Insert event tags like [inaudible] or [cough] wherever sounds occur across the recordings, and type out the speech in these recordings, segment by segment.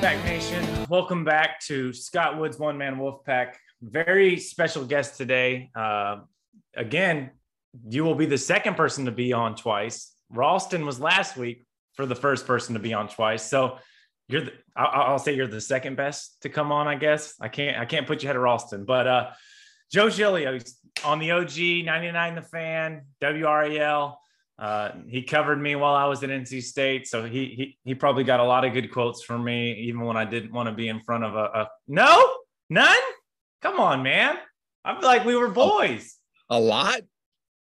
Wolfpack Nation? Welcome back to Scott Woods One Man Wolfpack. Very special guest today. Uh, again, you will be the second person to be on twice. Ralston was last week for the first person to be on twice. So you're the, I'll, I'll, say you're the second best to come on. I guess I can't I can't put you ahead of Ralston, but uh, Joe Giglio on the OG 99 The Fan WRAL. Uh, he covered me while I was at NC State, so he, he he probably got a lot of good quotes from me, even when I didn't want to be in front of a, a no, none. Come on, man. I feel like we were boys. A lot.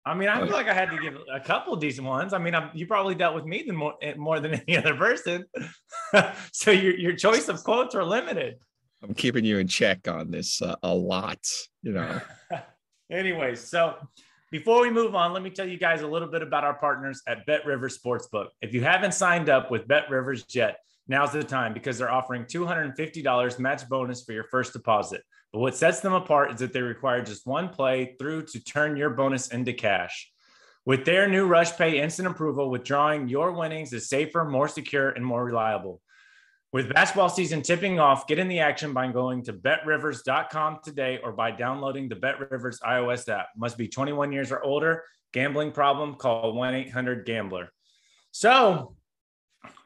I mean, I feel like I had to give a couple decent ones. I mean, I'm, you probably dealt with me than more, more than [laughs] any other person, [laughs] so your your choice of quotes are limited. I'm keeping you in check on this uh, a lot, you know. [laughs] Anyways, so before we move on, let me tell you guys a little bit about our partners at BetRivers Sportsbook. If you haven't signed up with BetRivers yet, now's the time because they're offering $250 match bonus for your first deposit. But what sets them apart is that they require just one play through to turn your bonus into cash. With their new Rush Pay instant approval, withdrawing your winnings is safer, more secure, and more reliable. With basketball season tipping off, get in the action by going to betrivers.com today or by downloading the BetRivers iOS app. Must be 21 years or older. Gambling problem? Call 1 800 Gambler. So,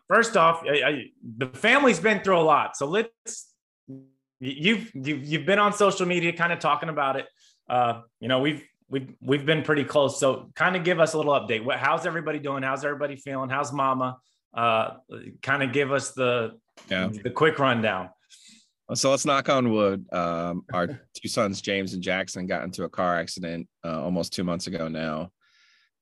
first off, I, I, the family's been through a lot. So let's you've you've you've been on social media, kind of talking about it. Uh, you know, we've we've we've been pretty close. So, kind of give us a little update. What, how's everybody doing? How's everybody feeling? How's Mama? Uh, kind of give us the yeah. the quick rundown. So let's knock on wood. Um, our [laughs] two sons, James and Jackson, got into a car accident uh, almost two months ago now,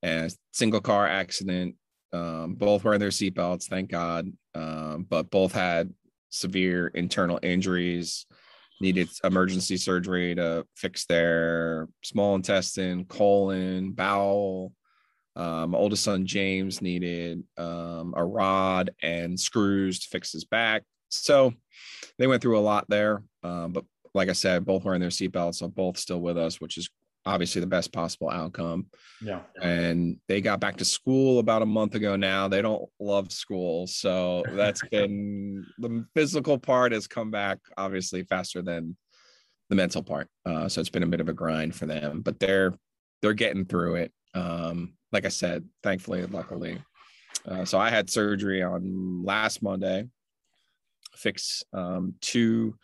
and single car accident. Um, both wearing their seatbelts, thank God. Um, but both had severe internal injuries, needed emergency surgery to fix their small intestine, colon, bowel. Um, my oldest son James needed um, a rod and screws to fix his back. So they went through a lot there. Um, but like I said, both wearing their seatbelts, so both still with us, which is obviously the best possible outcome. Yeah. And they got back to school about a month ago now. They don't love school. So that's [laughs] been the physical part has come back obviously faster than the mental part. Uh, so it's been a bit of a grind for them, but they're they're getting through it. Um, like I said, thankfully, luckily. Uh, so I had surgery on last Monday, fix um, two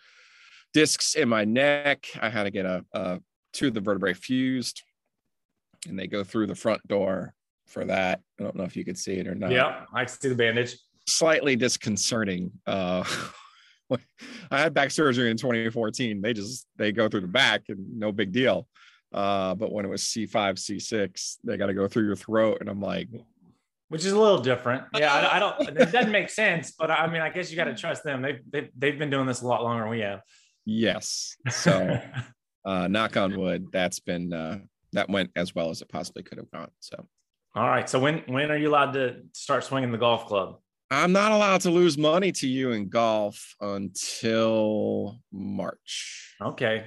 discs in my neck. I had to get a, a two of the vertebrae fused, and they go through the front door for that. I don't know if you could see it or not. Yeah, I can see the bandage. Slightly disconcerting. Uh, [laughs] I had back surgery in 2014. They just they go through the back and no big deal. Uh, but when it was C5, C6, they got to go through your throat. And I'm like, which is a little different. [laughs] Yeah, I, I don't, it doesn't make sense, but I mean, I guess you got to trust them. They've, they've, they've been doing this a lot longer than we have. Yes. So, [laughs] uh, knock on wood, that's been, uh, that went as well as it possibly could have gone. So, all right. So when, when are you allowed to start swinging the golf club? I'm not allowed to lose money to you in golf until March. Okay.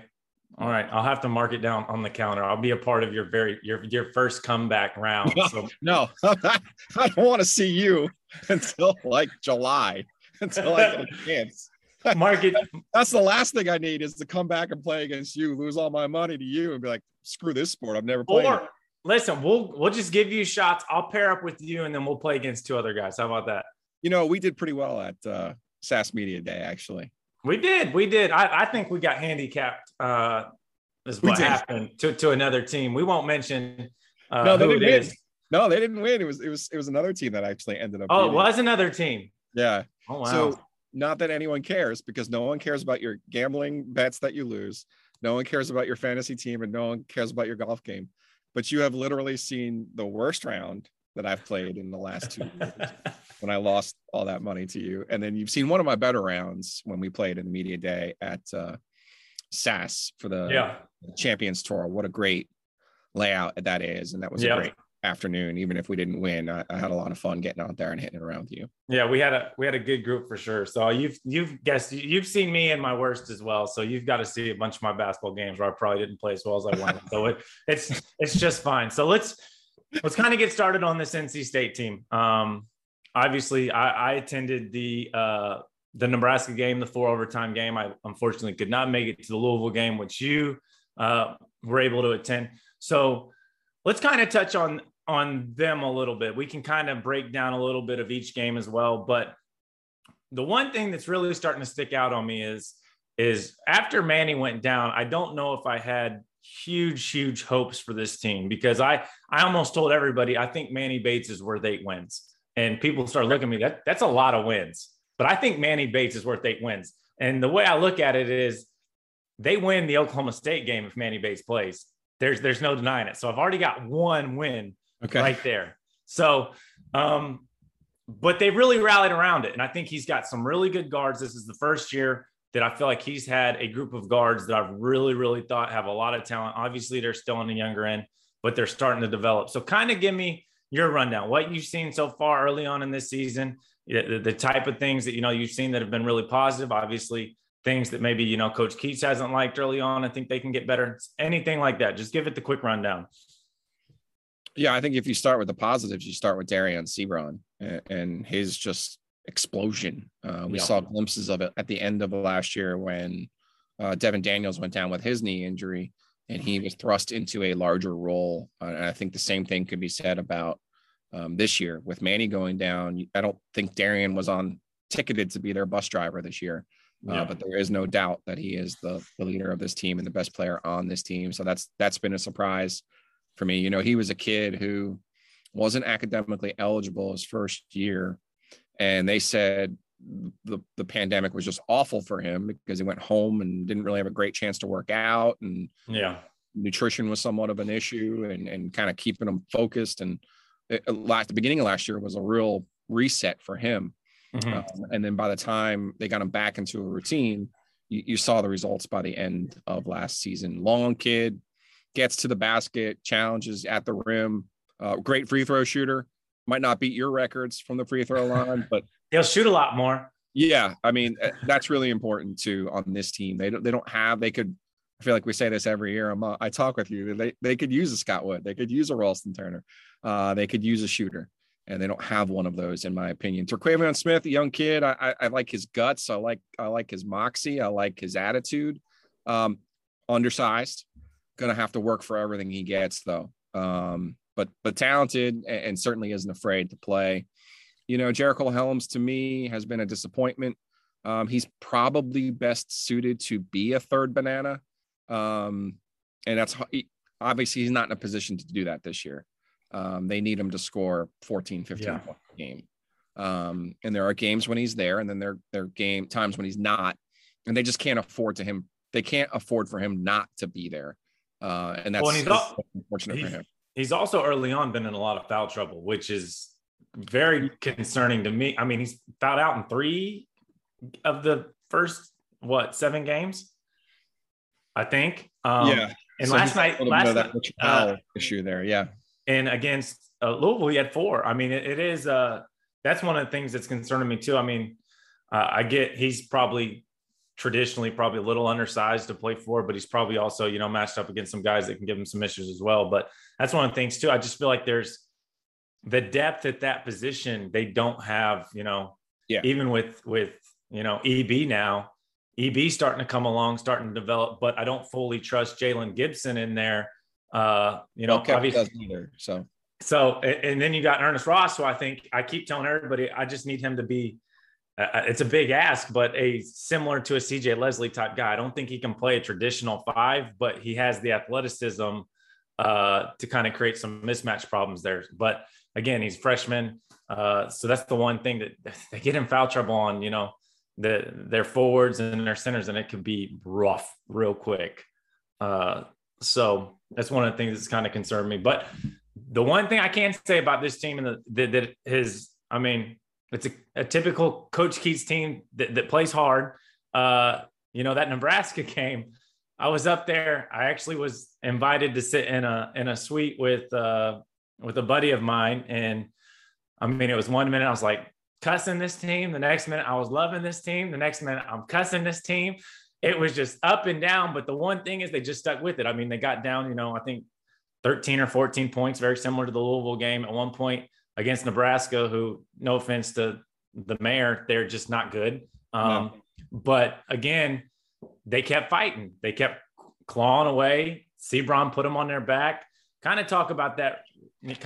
All right, I'll have to mark it down on the calendar. I'll be a part of your very your your first comeback round. No, so. no [laughs] I don't want to see you until like July until I get a chance. Mark it. That's the last thing I need is to come back and play against you, lose all my money to you, and be like, screw this sport. I've never played. Or, listen, we'll we'll just give you shots. I'll pair up with you, and then we'll play against two other guys. How about that? You know, we did pretty well at uh, SAS Media Day, actually. We did. We did. I, I think we got handicapped. Uh, is what happened to, to another team. We won't mention uh, no, they didn't win. Is. No, they didn't win. It was it was it was another team that actually ended up. Oh, it was another team. Yeah. Oh wow. So not that anyone cares because no one cares about your gambling bets that you lose. No one cares about your fantasy team and no one cares about your golf game. But you have literally seen the worst round that I've played in the last two years [laughs] when I lost all that money to you. And then you've seen one of my better rounds when we played in the media day at uh, SAS for the yeah. Champions Tour. What a great layout that is. And that was yeah. a great afternoon. Even if we didn't win, I, I, had a lot of fun getting out there and hitting around with you. Yeah, we had a we had a good group for sure. So you've you've guessed you've seen me in my worst as well. So you've got to see a bunch of my basketball games where I probably didn't play as well as I wanted. so it, it's it's just fine. So let's let's kind of get started on this NC State team. Um, obviously, I, I attended the uh, the Nebraska game, the four overtime game. I unfortunately could not make it to the Louisville game, which you uh, were able to attend. So let's kind of touch on on them a little bit. We can kind of break down a little bit of each game as well. But the one thing that's really starting to stick out on me is is after Manny went down, I don't know if I had huge, huge hopes for this team because I I almost told everybody I think Manny Bates is worth eight wins. And people start looking at me, that that's a lot of wins. But I think Manny Bates is worth eight wins. And the way I look at it is they win the Oklahoma State game if Manny Bates plays. There's there's no denying it. So I've already got one win okay. right there. So um, but they really rallied around it. And I think he's got some really good guards. This is the first year that I feel like he's had a group of guards that I've really, really thought have a lot of talent. Obviously, they're still in the younger end, but they're starting to develop. So, kind of give me your rundown, what you've seen so far early on in this season, the, the type of things that you know you've seen that have been really positive. Obviously, things that maybe you know Coach Keatts hasn't liked early on. I think they can get better. Anything like that, just give it the quick rundown. Yeah, I think if you start with the positives, you start with Dereon Seabron and his just explosion. Uh, we saw glimpses of it at the end of last year when uh, Devon Daniels went down with his knee injury and he was thrust into a larger role. Uh, and I think the same thing could be said about um, this year with Manny going down. I don't think Dereon was on ticketed to be their bus driver this year. Uh, yeah. but there is no doubt that he is the, the leader of this team and the best player on this team. So that's that's been a surprise for me. You know, he was a kid who wasn't academically eligible his first year and they said the the pandemic was just awful for him because he went home and didn't really have a great chance to work out and yeah. nutrition was somewhat of an issue and and kind of keeping him focused. And it, last the beginning of last year was a real reset for him. Mm-hmm. um, and then by the time they got him back into a routine you, you saw the results by the end of last season. Long kid gets to the basket challenges at the rim. Uh, great free throw shooter. Might not beat your records from the free throw [laughs] line, but he'll shoot a lot more. Yeah, I mean eh, that's really important too on this team. They don't they don't have they could. I feel like we say this every year. I'm, I talk with you. They they could use a Scott Wood. They could use a Ralston Turner. Uh, they could use a shooter, and they don't have one of those in my opinion. Terquavion Smith, a young kid. I, I, I like his guts. I like I like his moxie. I like his attitude. Um, undersized, gonna have to work for everything he gets though. Um, but but talented and, and certainly isn't afraid to play. You know, Jericole Hellems to me has been a disappointment. Um, he's probably best suited to be a third banana. Um, and that's obviously he's not in a position to do that this year. Um, they need him to score 14, 15 yeah. points a game. Um, and there are games when he's there, and then there, there are game times when he's not, and they just can't afford to him. They can't afford for him not to be there. Uh, and that's, well, and all, unfortunate for him he's also early on been in a lot of foul trouble, which is very concerning to me. I mean, he's fouled out in three of the first what seven games, I think. Um, yeah. And so last night, last night, uh, issue there, yeah. And against uh, Louisville, he had four. I mean, it, it is. Uh, that's one of the things that's concerning me too. I mean, uh, I get he's probably traditionally probably a little undersized to play for, but he's probably also, you know, matched up against some guys that can give him some issues as well. But that's one of the things too. I just feel like there's the depth at that position. They don't have, you know, yeah. even with, with, you know, EB now, EB starting to come along, starting to develop, but I don't fully trust Jaylon Gibson in there. Uh, you know, okay, obviously either. So, so, and then you got Ernest Ross, who I think I keep telling everybody, I just need him to be uh, uh, it's a big ask, but a similar to a CJ Leslie type guy. I don't think he can play a traditional five, but he has the athleticism uh, to kind of create some mismatch problems there. But again, he's freshman, uh, so that's the one thing that [laughs] they get in foul trouble on. You know, the their forwards and their centers, and it can be rough real quick. Uh, so that's one of the things that's kind of concerned me. But the one thing I can say about this team and that, his, I mean, it's a, a typical Coach Keatts team that, that plays hard. Uh, you know, that Nebraska [laughs] game, I was up there. I actually was invited to sit in a in a suite with uh, with a buddy of mine, and I mean, it was one minute I was like cussing this team, the next minute I was loving this team, the next minute I'm cussing this team. It was just up and down. But the one thing is, they just stuck with it. I mean, they got down, you know, I think 13 or 14 points, very similar to the Louisville game. At one point, against Nebraska, who, no offense to the mayor, they're just not good. Um, no. But again, they kept fighting. They kept clawing away. Seabron put them on their back. Kind of talk about that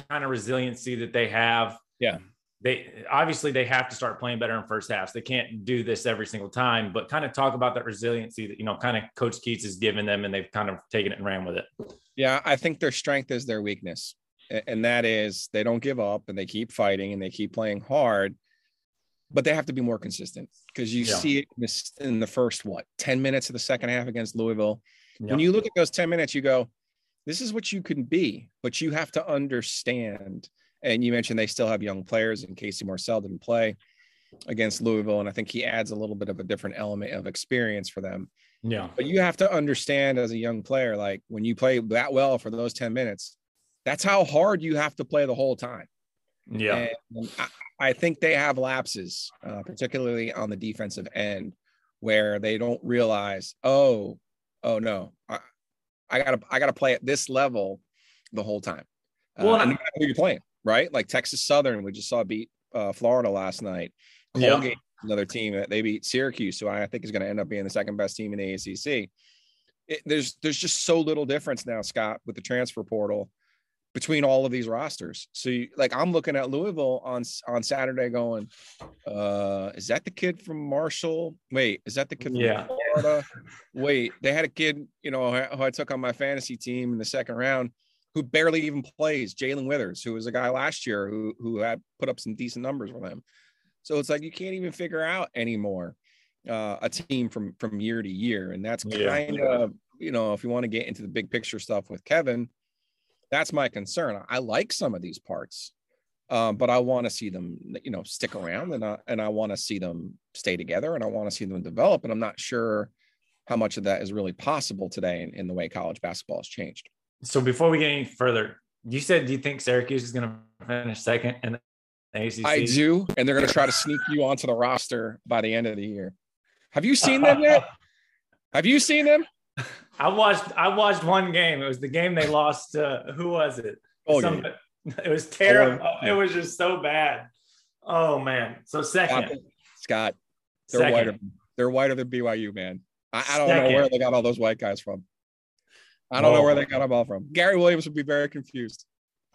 kind of resiliency that they have. Yeah. They obviously they have to start playing better in first halves. They can't do this every single time, but kind of talk about that resiliency that you know, kind of Coach Keatts has given them, and they've kind of taken it and ran with it. Yeah, I think their strength is their weakness, and that is they don't give up and they keep fighting and they keep playing hard but they have to be more consistent because you yeah. see it in, this, in, the first what 10 minutes of the second half against Louisville. Yeah. When you look at those 10 minutes, you go, this is what you can be, but you have to understand. And you mentioned they still have young players, and Casey Morsell didn't play against Louisville. And I think he adds a little bit of a different element of experience for them. Yeah. But you have to understand as a young player, like when you play that well for those 10 minutes, that's how hard you have to play the whole time. Yeah. I, I think they have lapses, uh, particularly on the defensive end, where they don't realize, oh, oh no, I, I gotta, I gotta play at this level the whole time. Uh, well, uh, and who you're playing, right? Like Texas Southern, we just saw beat uh, Florida last night. Colgate, yeah. another team that they beat Syracuse, who I think is going to end up being the second best team in the ACC. It, there's there's just so little difference now, Scott, with the transfer portal between all of these rosters. So you, like I'm looking at Louisville on on Saturday going, uh, is that the kid from Marshall? Wait, is that the kid from yeah. Florida? Wait, they had a kid, you know, who I took on my fantasy team in the second round who barely even plays, Jae'Lyn Withers, who was a guy last year who who had put up some decent numbers with him. So it's like you can't even figure out anymore uh, a team from from year to year, and that's kind yeah. of you know if you want to get into the big picture stuff with Kevin that's my concern. I like some of these parts, um, but I want to see them, you know, stick around, and I, and I want to see them stay together, and I want to see them develop. And I'm not sure how much of that is really possible today in, in the way college basketball has changed. So before we get any further, you said do you think Syracuse is going to finish second in the ACC? I do, and they're going to try to sneak you onto the roster by the end of the year. Have you seen them yet? [laughs] Have you seen them? I watched I watched one game. It was the game they lost. Uh, who was it? Oh, Some, [laughs] It was terrible. Oh, it was just so bad. Oh man. So second, Scott, they're second. whiter. They're whiter than BYU, man. I, I don't second. know where they got all those white guys from. I don't Whoa. know where they got them all from. Gary Williams would be very confused.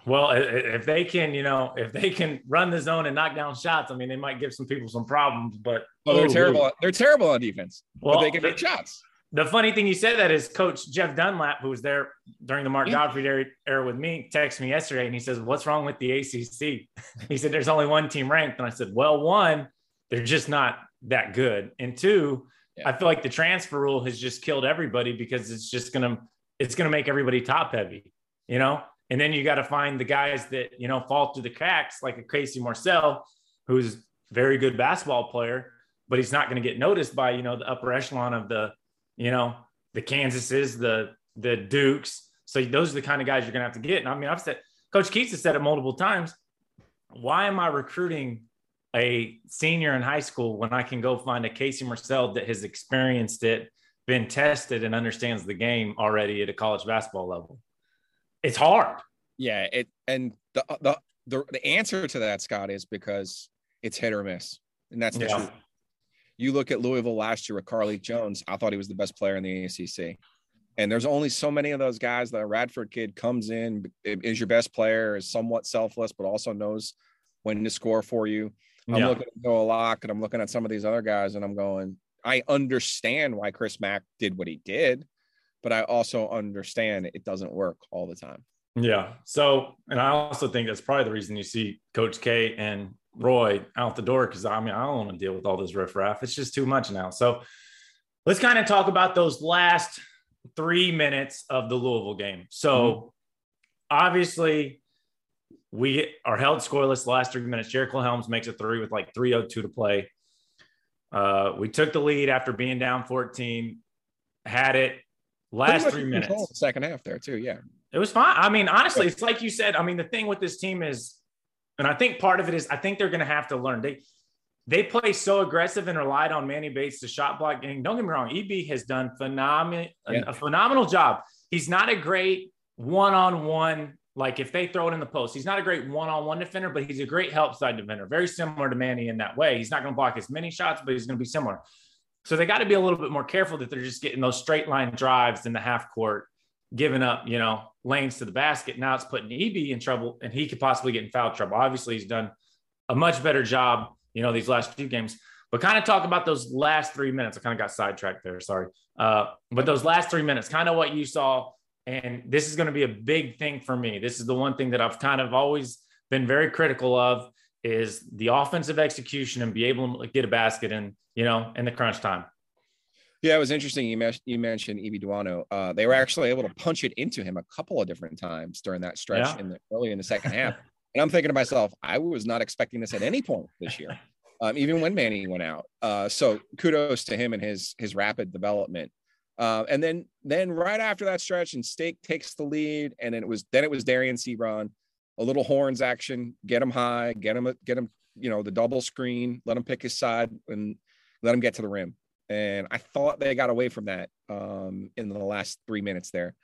Well, if they can, you know, if they can run the zone and knock down shots, I mean, they might give some people some problems. But oh, they're ooh, terrible. Ooh. They're terrible on defense. Well, but they can make shots the funny thing you said that is Coach Jeff Dunlap, who was there during the Mark yeah. Gottfried era with me, texted me yesterday and he says, What's wrong with the ACC? he said, There's only one team ranked. And I said, Well, one, they're just not that good. And two, yeah. I feel like the transfer rule has just killed everybody because it's just going to, it's going to make everybody top heavy, you know? And then you got to find the guys that, you know, fall through the cracks, like a Casey Morsell, who's very good basketball player, but he's not going to get noticed by, you know, the upper echelon of the, you know, the Kansases, the the Dukes. So those are the kind of guys you're gonna have to get. And I mean, I've said Coach Keatts has said it multiple times. Why am I recruiting a senior in high school when I can go find a Casey Morsell that has experienced it, been tested, and understands the game already at a college basketball level? It's hard. Yeah, it and the the the, the answer to that, Scott, is because it's hit or miss, and that's the yeah. truth you look at Louisville last year with Carlik Jones, I thought he was the best player in the ACC. And there's only so many of those guys. The Radford kid comes in, is your best player, is somewhat selfless, but also knows when to score for you. I'm yeah. looking at Noah Locke and I'm looking at some of these other guys and I'm going, I understand why Chris Mack did what he did, but I also understand it doesn't work all the time. Yeah. So, and I also think that's probably the reason you see Coach K and Roy out the door because I mean, I don't want to deal with all this riffraff. It's just too much now. So let's kind of talk about those last three minutes of the Louisville game. So mm-hmm. obviously, we are held scoreless the last three minutes. Jericole Hellems makes a three with like 302 to play. Uh, we took the lead after being down 14, had it last three minutes. Second half there, too. Yeah. It was fine. I mean, honestly, it's like you said. I mean, the thing with this team is and I think part of it is I think they're going to have to learn. They they play so aggressive and relied on Manny Bates to shot block. And don't get me wrong, EB has done phenomenal yeah. a phenomenal job. He's not a great one-on-one like if they throw it in the post, he's not a great one-on-one defender, but he's a great help side defender. Very similar to Manny in that way. He's not going to block as many shots, but he's going to be similar. So they got to be a little bit more careful that they're just getting those straight line drives in the half court, giving up, you know, lanes to the basket. Now it's putting EB in trouble, and he could possibly get in foul trouble. Obviously, he's done a much better job, you know, these last few games. But kind of talk about those last three minutes. I kind of got sidetracked there. Sorry. Uh, but those last three minutes, kind of what you saw and this is going to be a big thing for me. This is the one thing that I've kind of always been very critical of is the offensive execution and be able to get a basket and, you know, in the crunch time. Yeah, it was interesting. You, mentioned you mentioned EB Dowuona. Uh, they were actually able to punch it into him a couple of different times during that stretch yeah. in the early in the second half. And I'm thinking to myself, I was not expecting this at any point this year, [laughs] um, even when Manny went out. Uh, so kudos to him and his his rapid development. Uh, and then then right after that stretch, and Stake takes the lead, and then it was then it was Dereon Seabron, a little horns action, get him high, get him get him, you know, the double screen, let him pick his side, and let him get to the rim. And I thought they got away from that um, in the last three minutes there.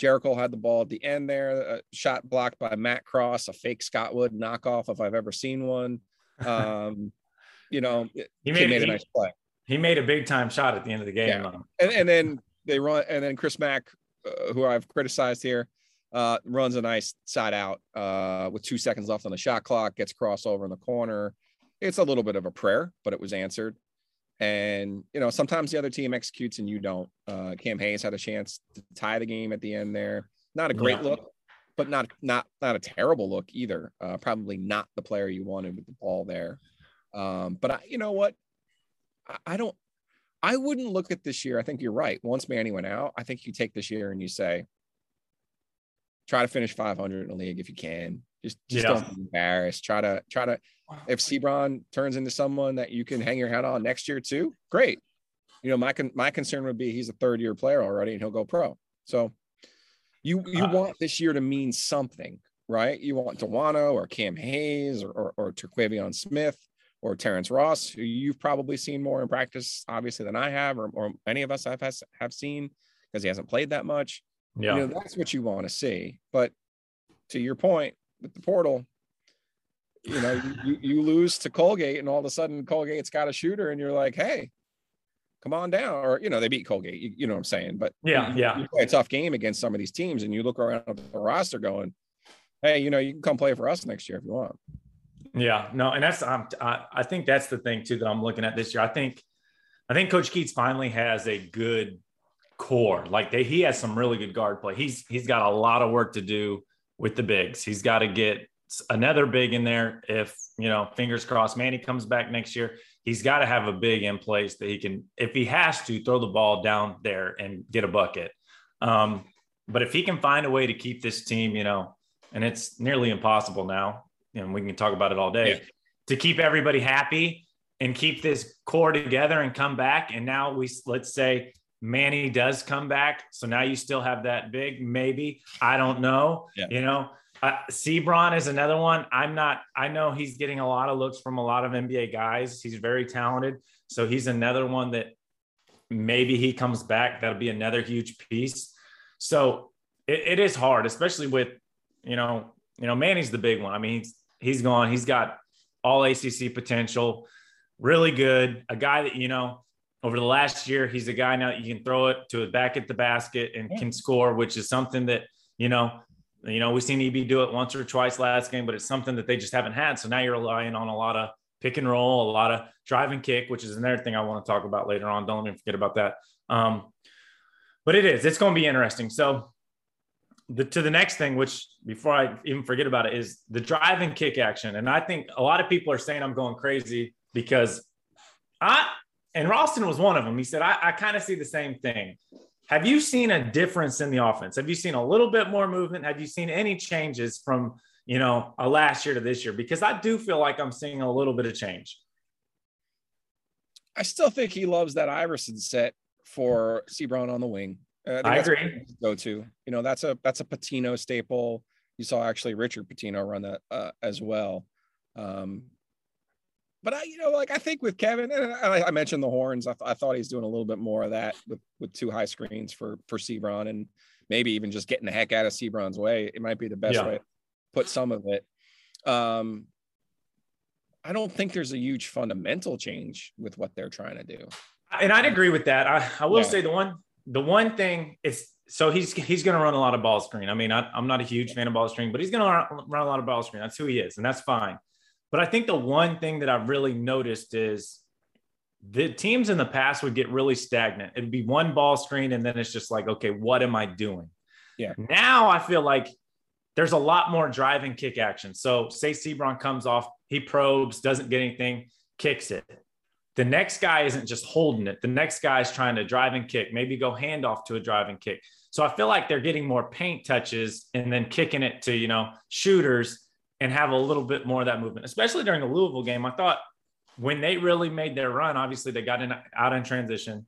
Jericole had the ball at the end there, a shot blocked by Matt Cross, a fake Scott Wood knockoff if I've ever seen one. [laughs] Um, you know, he made, made a nice play he made a big time shot at the end of the game. Yeah. And, and then they run, and then Chris Mack, uh, who I've criticized here, uh, runs a nice side out uh, with two seconds left on the shot clock, gets crossover in the corner. It's a little bit of a prayer, but it was answered. And you know, sometimes the other team executes and you don't. Uh, Cam Hayes had a chance to tie the game at the end there. Not a great yeah. look, but not not not a terrible look either. Uh, probably not the player you wanted with the ball there. Um, but I, you know what? I don't, I wouldn't look at this year. I think you're right. Once Manny went out, I think you take this year and you say, try to finish 500 in the league if you can. Just, just yeah. don't be embarrassed. Try to, try to, if Seabron turns into someone that you can hang your hat on next year too, great. You know, my con- my concern would be he's a third year player already and he'll go pro. So you you uh, want this year to mean something, right? You want Dowuona or Cam Hayes or or, or Terquavion Smith or Terrence Ross, who you've probably seen more in practice, obviously, than I have, or, or any of us have has, have seen because he hasn't played that much. Yeah, you know, that's what you want to see. But to your point with the portal, you know, you, you lose to Colgate, and all of a sudden Colgate's got a shooter, and you're like, hey, come on down. Or you know, they beat Colgate. You, you know what I'm saying? But yeah, you, yeah, you play a tough game against some of these teams, and you look around at the roster going, hey, you know, you can come play for us next year if you want. Yeah, no, and that's I'm, I think that's the thing too that I'm looking at this year. I think I think Coach Keatts finally has a good core. Like they, he has some really good guard play. He's he's got a lot of work to do with the bigs. He's got to get another big in there. If you know, fingers crossed, Manny comes back next year. He's got to have a big in place that he can, if he has to, throw the ball down there and get a bucket. Um, but if he can find a way to keep this team, you know, and it's nearly impossible now and we can talk about it all day yeah. to keep everybody happy and keep this core together and come back. And now we let's say Manny does come back, so now you still have that big maybe. I don't know. Yeah. You know, uh, Seabron is another one. I'm not. I know he's getting a lot of looks from a lot of NBA guys. He's very talented, so he's another one that maybe he comes back. That'll be another huge piece. So it, it is hard, especially with you know, you know, Manny's the big one. I mean, he's he's gone. He's got all ACC potential, really good. A guy that, you know, over the last year, he's a guy now that you can throw it to it back at the basket and can score, which is something that, you know, you know, we've seen EB do it once or twice last game, but it's something that they just haven't had. So now you're relying on a lot of pick and roll, a lot of drive and kick, which is another thing I want to talk about later on. Don't let me forget about that. Um, but it is, it's going to be interesting. So the, to the next thing, which before I even forget about it, is the drive and kick action. And I think a lot of people are saying I'm going crazy because I, and Ralston was one of them. He said, I, I kind of see the same thing. Have you seen a difference in the offense? Have you seen a little bit more movement? Have you seen any changes from, you know, a last year to this year? Because I do feel like I'm seeing a little bit of change. I still think he loves that Iverson set for Seabron on the wing. Uh, I, I agree. Go to you know that's a that's a Pitino staple. You saw actually Richard Pitino run that uh, as well. Um, but I, you know, like I think with Kevin, and I, I mentioned the horns. I, th- I, thought he's doing a little bit more of that with with two high screens for for Seabron, and maybe even just getting the heck out of Seabron's way. It might be the best yeah. way put some of it. Um, I don't think there's a huge fundamental change with what they're trying to do. And I'd agree with that. I, I will yeah. say the one the one thing is so he's he's going to run a lot of ball screen. I mean, I, am not a huge fan of ball screen, but he's going to run a lot of ball screen. That's who he is, and that's fine. But I think the one thing that I've really noticed is the teams in the past would get really stagnant. It'd be one ball screen, and then it's just like, okay, what am I doing? Yeah. Now I feel like there's a lot more drive and kick action. So say Seabron comes off, he probes, doesn't get anything, kicks it. The next guy isn't just holding it. The next guy is trying to drive and kick, maybe go handoff to a drive and kick. So I feel like they're getting more paint touches and then kicking it to, you know, shooters and have a little bit more of that movement, especially during the Louisville game. I thought when they really made their run, obviously they got in out in transition.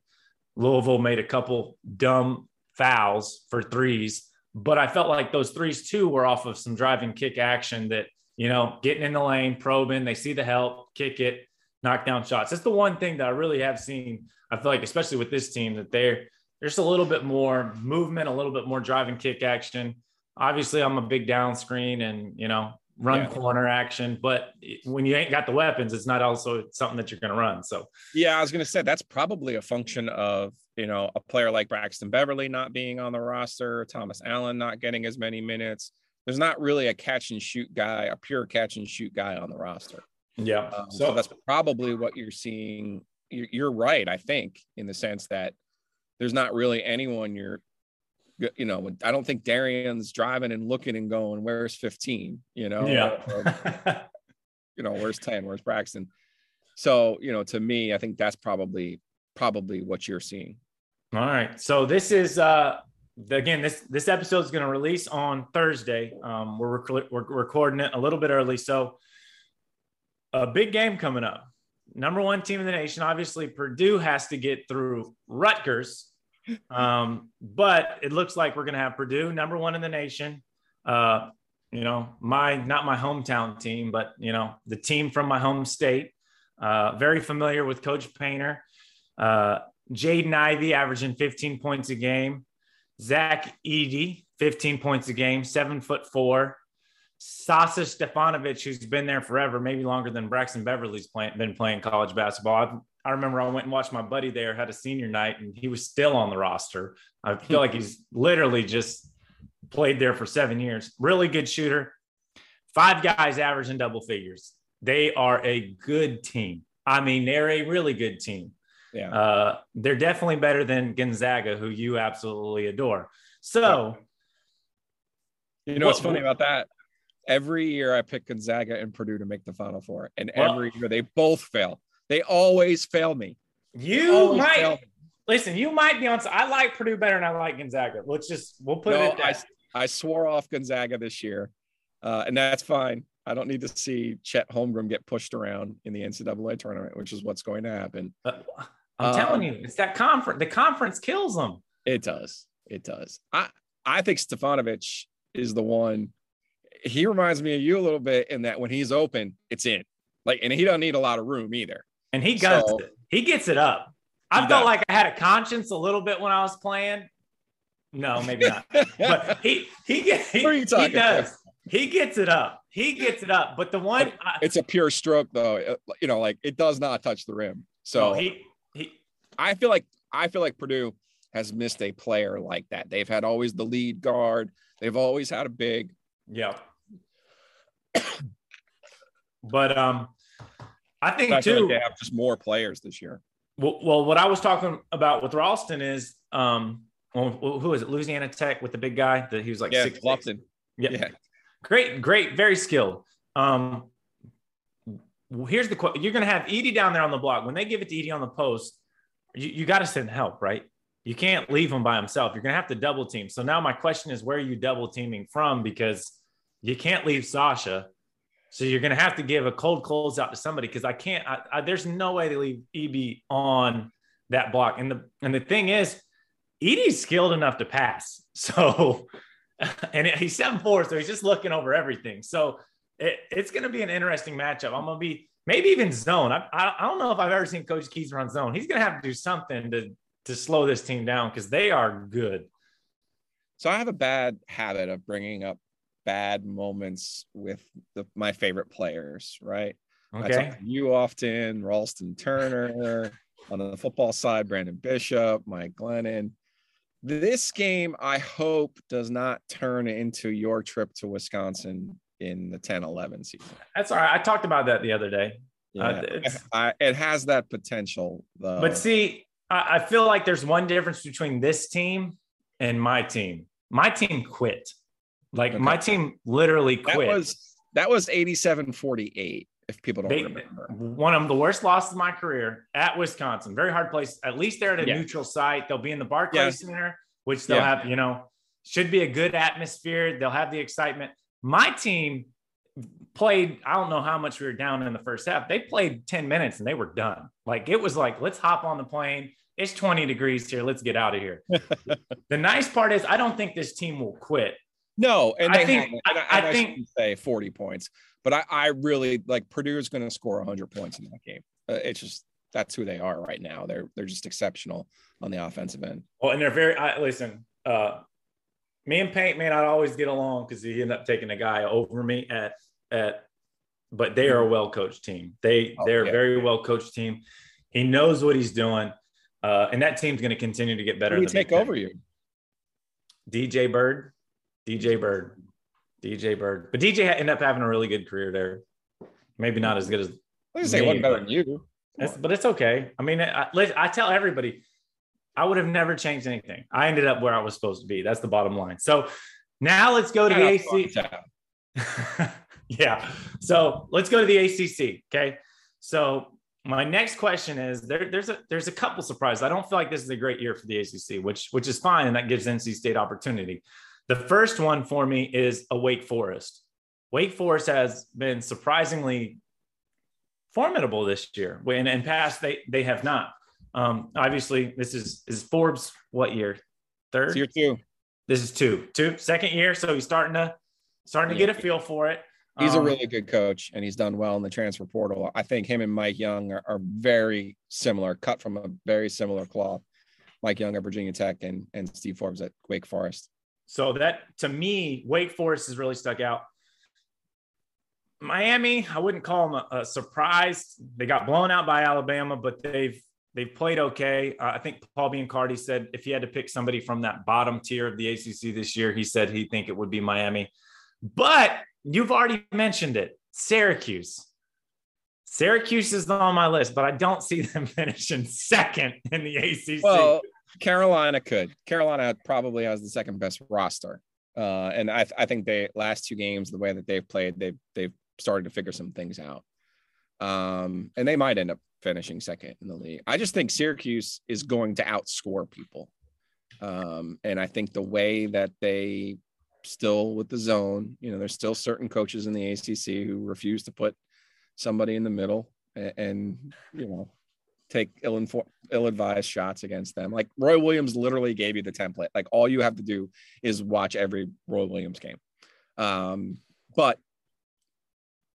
Louisville made a couple dumb fouls for threes, but I felt like those threes too were off of some driving kick action that, you know, getting in the lane, probing, they see the help, kick it, knock down shots. That's the one thing that I really have seen. I feel like, especially with this team, that they're there's a little bit more movement, a little bit more driving kick action. Obviously, I'm a big down screen and, you know, run yeah. corner action. But when you ain't got the weapons, it's not also something that you're going to run. So, yeah, I was going to say that's probably a function of, you know, a player like Braxton Beverly not being on the roster, Thomas Allen not getting as many minutes. There's not really a catch and shoot guy, a pure catch and shoot guy on the roster. Yeah. Um, so, so, that's probably what you're seeing. You're, you're right, I think, in the sense that there's not really anyone you're you know, I don't think Dereon's driving and looking and going, where's 15? You know, yeah. [laughs] you know, where's 10? Where's Braxton? So, you know, to me, I think that's probably probably what you're seeing. All right. So this is uh again this this episode is going to release on Thursday. Um we're, rec- we're recording it a little bit early. So a big game coming up. Number one team in the nation. Obviously, Purdue has to get through Rutgers um, but it looks like we're going to have Purdue number one in the nation. Uh, you know, my not my hometown team, but you know, the team from my home state. Uh, very familiar with Coach Painter. Uh, Jaden Ivey averaging 15 points a game. Zach Edey, 15 points a game, seven foot four. Sasha Stefanovic, who's been there forever, maybe longer than Braxton Beverly's playing, been playing college basketball. I've I remember I went and watched my buddy there had a senior night and he was still on the roster. I feel like he's literally just played there for seven years. Really good shooter. Five guys averaging double figures. They are a good team. I mean, they're a really good team. Yeah. Uh, they're definitely better than Gonzaga, who you absolutely adore. So, you know what's funny about that? Every year I pick Gonzaga and Purdue to make the Final Four, and well, every year they both fail. They always fail me. You might listen. You might be on. I like Purdue better than I like Gonzaga. Let's just we'll put no, it. I, I swore off Gonzaga this year, uh, and that's fine. I don't need to see Chet Holmgren get pushed around in the NCAA tournament, which is what's going to happen. I'm um, telling you, it's that conference. The conference kills them. It does. It does. I I think Stefanovic is the one. He reminds me of you a little bit in that when he's open, it's in. Like, and he doesn't need a lot of room either and he guts so, it. He gets it up. I felt does. like I had a conscience a little bit when I was playing. No, maybe not. but [laughs] he he gets he, he does. About? He gets it up. He gets it up. But the one it's a pure stroke though. You know, like it does not touch the rim. So he he I feel like I feel like Purdue has missed a player like that. They've had always the lead guard. They've always had a big. Yeah. But um I think too. Like they have just more players this year. Well, well, what I was talking about with Ralston is, um, well, who is it? Louisiana Tech with the big guy that he was like yeah, six. Lofton. Yeah. yeah, great, great, very skilled. Um, here's the question: You're going to have Edey down there on the block. When they give it to Edey on the post, you, you got to send help, right? You can't leave him by himself. You're going to have to double team. So now my question is, where are you double teaming from? Because you can't leave Sasha so you're going to have to give a cold close out to somebody because I can't. I, I, there's no way to leave EB on that block. And the and the thing is, Edey's skilled enough to pass. [laughs] So, and he's seven four, so he's just looking over everything. So it, it's going to be an interesting matchup. I'm going to be maybe even zone. I, I, I don't know if I've ever seen Coach Keatts run zone. He's going to have to do something to to slow this team down because they are good. So I have a bad habit of bringing up bad moments with the, my favorite players, right? Okay. you often, Ralston Turner [laughs] on the football side, Brandon Bishop, Mike Glennon. This game, I hope, does not turn into your trip to Wisconsin in the 10 11 season. That's all right. I talked about that the other day. Yeah, uh, I, it has that potential. Though. But see, I, I feel like there's one difference between this team and my team. My team quit. Like okay. my team literally quit. That was that was 87 48 if people don't they, remember. One of the worst losses of my career at Wisconsin. Very hard place. At least they're at a yeah. neutral site. They'll be in the Barclays yeah. Center, which they'll yeah. have, you know, should be a good atmosphere. They'll have the excitement. My team played, I don't know how much we were down in the first half. They played 10 minutes and they were done. Like it was like, let's hop on the plane. It's 20 degrees here. Let's get out of here. [laughs] the nice part is I don't think this team will quit. No, and I think I, I, I, think say 40 points, but I, I really like Purdue's going to score 100 points in that game. Uh, it's just that's who they are right now. They're they're just exceptional on the offensive end. Well, and they're very I, listen. Uh, me and Paint may not always get along because he ended up taking a guy over me at at, but they are a well coached team. They oh, they're yeah. a very well coached team. He knows what he's doing, uh, and that team's going to continue to get better. Who take over you? DJ Byrd. DJ Byrd, DJ Byrd, but DJ ended up having a really good career there. Maybe not as good as. I say one better than you, but it's okay. I mean, I, I tell everybody, I would have never changed anything. I ended up where I was supposed to be. That's the bottom line. So now let's go to the AC. [laughs] yeah. So let's go to the ACC. Okay. So my next question is there, there's a there's a couple surprises. I don't feel like this is a great year for the ACC, which which is fine, and that gives NC State opportunity. The first one for me is a Wake Forest. Wake Forest has been surprisingly formidable this year. When in past they they have not. Um, obviously, this is is Forbes what year? Third. It's year two. This is two. Two second year, so he's starting to starting to get a feel for it. He's um, a really good coach, and he's done well in the transfer portal. I think him and Mike Young are, are very similar, cut from a very similar cloth. Mike Young at Virginia Tech and and Steve Forbes at Wake Forest. So that to me, Wake Forest has really stuck out. Miami, I wouldn't call them a, a surprise. They got blown out by Alabama, but they've they've played okay. Uh, I think Paul Biancardi said if he had to pick somebody from that bottom tier of the ACC this year, he said he think it would be Miami. But you've already mentioned it, Syracuse. Syracuse is on my list, but I don't see [laughs] them finishing second in the ACC. Well, Carolina could. Carolina probably has the second best roster, uh, and I, I think they last two games, the way that they've played, they've they've started to figure some things out, um, and they might end up finishing second in the league. I just think Syracuse is going to outscore people, um, and I think the way that they still with the zone, you know, there's still certain coaches in the ACC who refuse to put somebody in the middle, and, and you know take ill informed ill-advised shots against them. Like Roy Williams literally gave you the template. Like all you have to do is watch every Roy Williams game. Um, but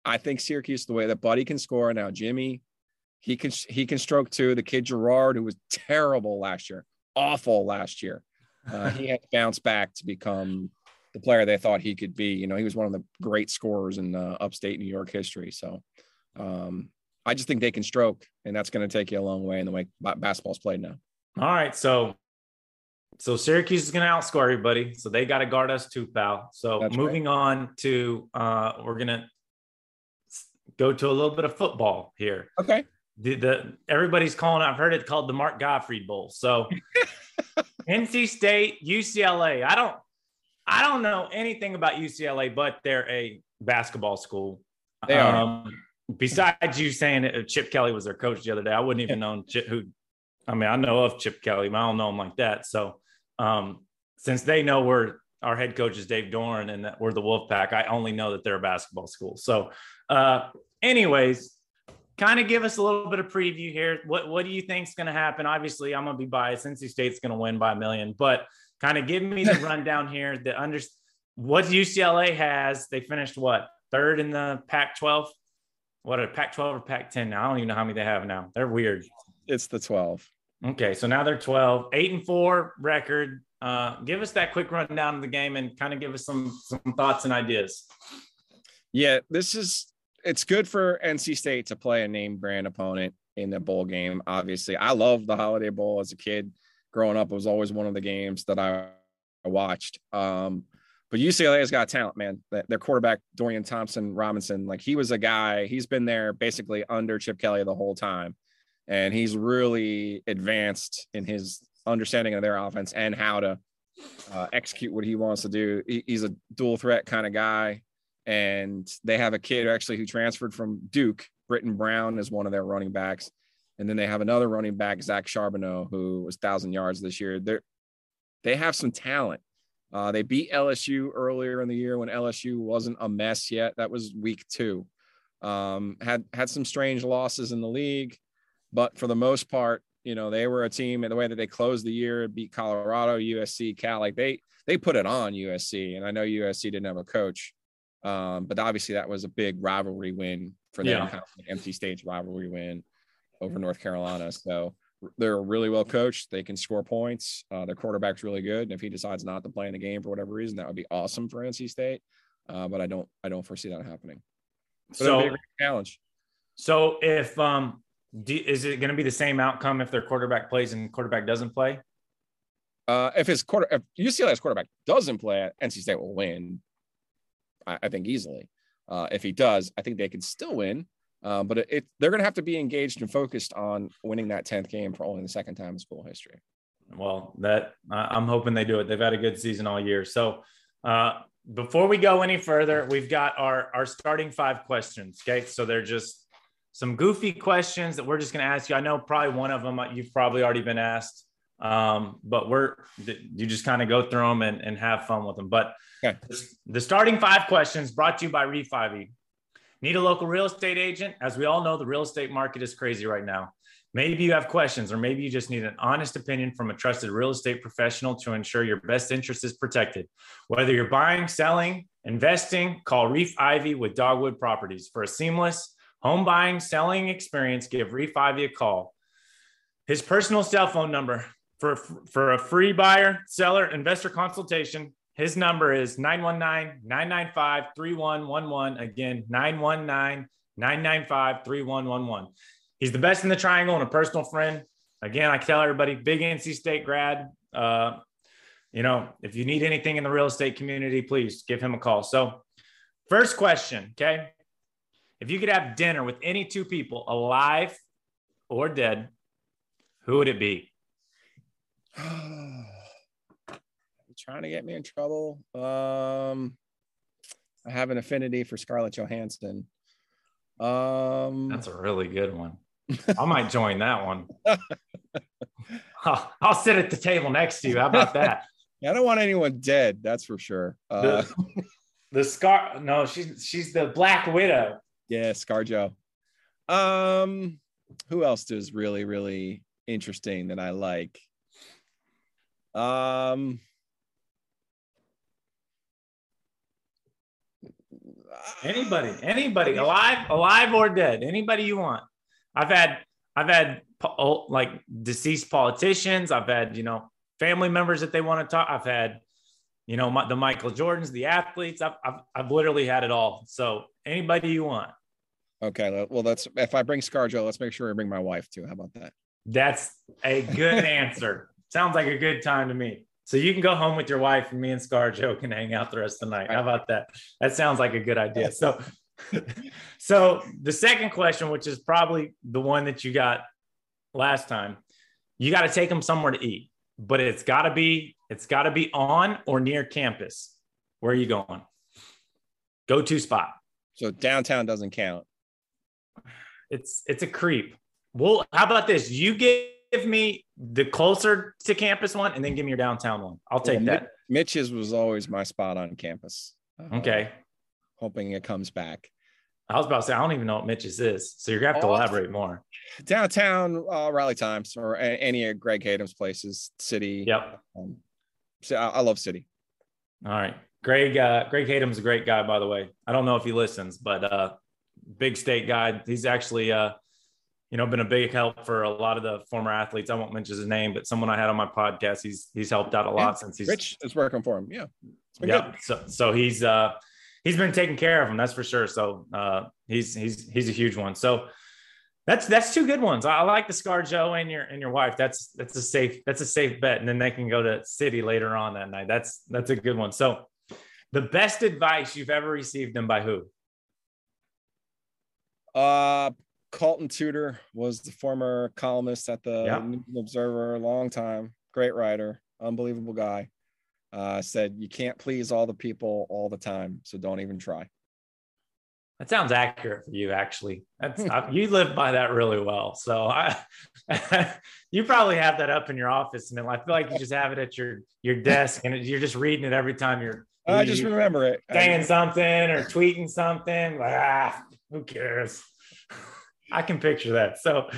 I think Syracuse, the way that Buddy can score now, Jimmy, he can he can stroke too. The kid Girard, who was terrible last year, awful last year, uh, [laughs] he had bounced back to become the player they thought he could be. You know, he was one of the great scorers in uh, upstate New York history. So um, I just think they can stroke, and that's going to take you a long way in the way basketball's played now. All right, so so Syracuse is going to outscore everybody, so they got to guard us too, pal. So that's moving right. on to uh, we're going to go to a little bit of football here. Okay. The, the everybody's calling. I've heard it called the Mark Gottfried Bowl. So [laughs] NC State, UCLA. I don't I don't know anything about UCLA, but they're a basketball school. They are. Um, besides you saying it, Chip Kelly was their coach the other day, I wouldn't even know Chip, who. I mean, I know of Chip Kelly, but I don't know him like that. So, um, since they know we're our head coach is Dave Doeren and that we're the Wolfpack, I only know that they're a basketball school. So, uh, anyways, kind of give us a little bit of preview here. What what do you think is going to happen? Obviously, I'm going to be biased. NC State's going to win by a million, but kind of give me the [laughs] rundown here. The under what UCLA has. They finished what third in the Pac-12 what a Pac 12 or Pac 10 now. I don't even know how many they have now. They're weird. It's the 12. Okay, so now they're 12, eight and four record. Uh, give us that quick rundown of the game and kind of give us some some thoughts and ideas. Yeah, this is it's good for NC State to play a name brand opponent in the bowl game. Obviously, I love the Holiday Bowl as a kid. Growing up, it was always one of the games that I watched. Um, but UCLA has got talent, man. Their quarterback Dorian Thompson Robinson, like he was a guy. He's been there basically under Chip Kelly the whole time, and he's really advanced in his understanding of their offense and how to uh, execute what he wants to do. He, he's a dual threat kind of guy and they have a kid actually who transferred from Duke. Brittain Brown is one of their running backs, and then they have another running back, Zach Charbonnet, who was thousand yards this year. They're, they have some talent. Uh, they beat LSU earlier in the year when LSU wasn't a mess yet. That was week two. Um, had had some strange losses in the league, but for the most part, you know they were a team. And the way that they closed the year, beat Colorado, USC, Cal, like they they put it on USC. And I know USC didn't have a coach, um, but obviously that was a big rivalry win for them, yeah. kind of empty stage rivalry win over North Carolina. So they're really well coached. They can score points. Uh, their quarterback's really good. And if he decides not to play in the game for whatever reason, that would be awesome for NC State. Uh, but I don't, I don't foresee that happening. But so challenge. So if um, do, is it going to be the same outcome if their quarterback plays and quarterback doesn't play? Uh, if his quarter, if UCLA's quarterback doesn't play, NC State will win. I, I think easily. Uh, if he does, I think they can still win. Uh, but it, it they're going to have to be engaged and focused on winning that 10th game for only the second time in school history. Well, that I'm hoping they do it. They've had a good season all year. So uh, before we go any further, we've got our our starting five questions. Okay, so they're just some goofy questions that we're just going to ask you. I know probably one of them you've probably already been asked, um, but we're you just kind of go through them and, and have fun with them. But Okay. The starting five questions brought to you by Reef Ivey Need a local real estate agent? As we all know, the real estate market is crazy right now. Maybe you have questions, or maybe you just need an honest opinion from a trusted real estate professional to ensure your best interest is protected. Whether you're buying, selling, investing, call Reef Ivey with Dogwood Properties. For a seamless home buying, selling experience, give Reef Ivey a call. His personal cell phone number for, for a free buyer, seller, investor consultation, his number is 919 995 3111. Again, 919 995 3111. He's the best in the triangle and a personal friend. Again, I tell everybody, big NC State grad. Uh, you know, if you need anything in the real estate community, please give him a call. So, first question, okay? If you could have dinner with any two people, alive or dead, who would it be? [sighs] [sighs] [sighs] trying to get me in trouble. Um, I have an affinity for Scarlett Johansson. Um, That's a really good one. I might join that one. [laughs] I'll, I'll, sit at the table next to you. How about that? Yeah, [laughs] I don't want anyone dead. That's for sure. Uh, the, [laughs] the Scar. No, she's she's the Black Widow. Yeah, ScarJo. Um, who else is really really interesting that I like? Um, Anybody, anybody, alive, alive or dead, anybody you want. I've had, I've had oh, like deceased politicians. I've had, you know, family members that they want to talk. I've had, you know, the Michael Jordans, the athletes. I've, I've, I've literally had it all. So anybody you want. Okay. Well, that's if I bring ScarJo, let's make sure I bring my wife too. How about that? That's a good [laughs] answer. Sounds like a good time to me. So you can go home with your wife and me and Scar ScarJo can hang out the rest of the night. How about that? That sounds like a good idea. So, [laughs] so the second question, which is probably the one that you got last time, you got to take them somewhere to eat, but it's got to be it's got to be on or near campus. Where are you going? Go to spot. So downtown doesn't count. It's it's a creep. Well, how about this? You get give me the closer to campus one and then give me your downtown one. I'll take that. Mitch's was always my spot on campus. Uh, okay. Hoping it comes back. I was about to say, I don't even know what Mitch's is. So you're going to have to oh, elaborate more. Downtown uh, Raleigh Times or any of Greg Hatem's places, Sitti. Yep. Um, so I, I, love Sitti. All right. Greg, uh, Greg Hatem's a great guy, by the way. I don't know if he listens, but uh, big state guy. He's actually, uh, you know, been a big help for a lot of the former athletes. I won't mention his name, but someone I had on my podcast, he's he's helped out a lot since he's Rich is working for him. Yeah. Yeah. So so he's uh he's been taking care of him, that's for sure. So uh he's he's he's a huge one. So that's that's two good ones. I, I like the ScarJo and your and your wife. That's that's a safe that's a safe bet. And then they can go to Sitti later on that night. That's that's a good one. So the best advice you've ever received and by who? Uh Caulton Tudor was the former columnist at the yeah. Observer, a long time, great writer, unbelievable guy. Uh, said you can't please all the people all the time, so don't even try. That sounds accurate for you, actually. That's [laughs] you live by that really well. So I, [laughs] you probably have that up in your office, and I feel like you just have it at your your desk, and you're just reading it every time you're. I just remember it. Saying something or tweeting something, like ah, who cares? [laughs] I can picture that. So,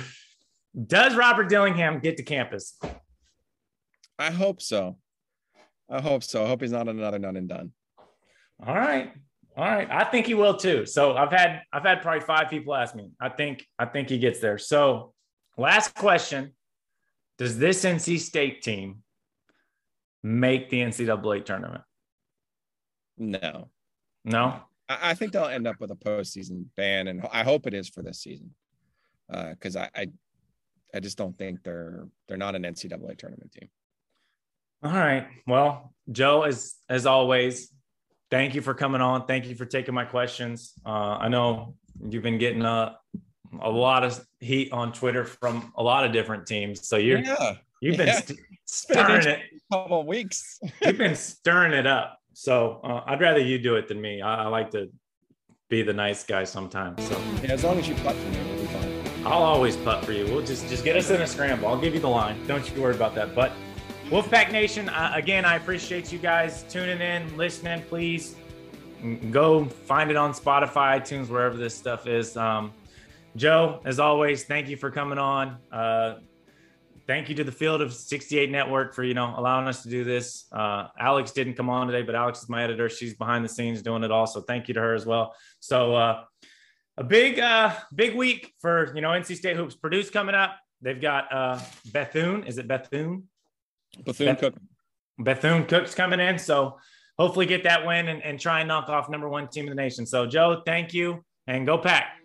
does Robert Dillingham get to campus? I hope so. I hope so. I hope he's not another none and done. All right. All right. I think he will too. So I've had I've had probably five people ask me. I think I think he gets there. So last question. Does this NC State team make the NCAA tournament? No. No. I think they'll end up with a postseason ban, and I hope it is for this season because uh, I, I I just don't think they're they're not an NCAA tournament team. All right. Well, Joe, as as always, thank you for coming on. Thank you for taking my questions. Uh, I know you've been getting a a lot of heat on Twitter from a lot of different teams. So you're yeah. you've been yeah. st- stirring it. A couple of weeks. [laughs] you've been stirring it up. So uh, I'd rather you do it than me. I, I, like to be the nice guy sometimes. So yeah, as long as you putt I'll always putt for you. We'll just just get us in a scramble. I'll give you the line. Don't you worry about that. But Wolfpack Nation, uh, again, I appreciate you guys tuning in, listening. Please go find it on Spotify, iTunes, wherever this stuff is. Um, Joe, as always, thank you for coming on. Uh, thank you to the Field of 68 Network for you know allowing us to do this. Uh, Alex didn't come on today, but Alex is my editor. She's behind the scenes doing it all. So thank you to her as well. So uh, a big uh big week for you know NC State hoops. Purdue's coming up. They've got uh Bethune. Is it Bethune? Bethune Beth- Cook. Bethune Cook's coming in. So hopefully get that win and, and try and knock off number one team in the nation. So Joe, thank you and go pack.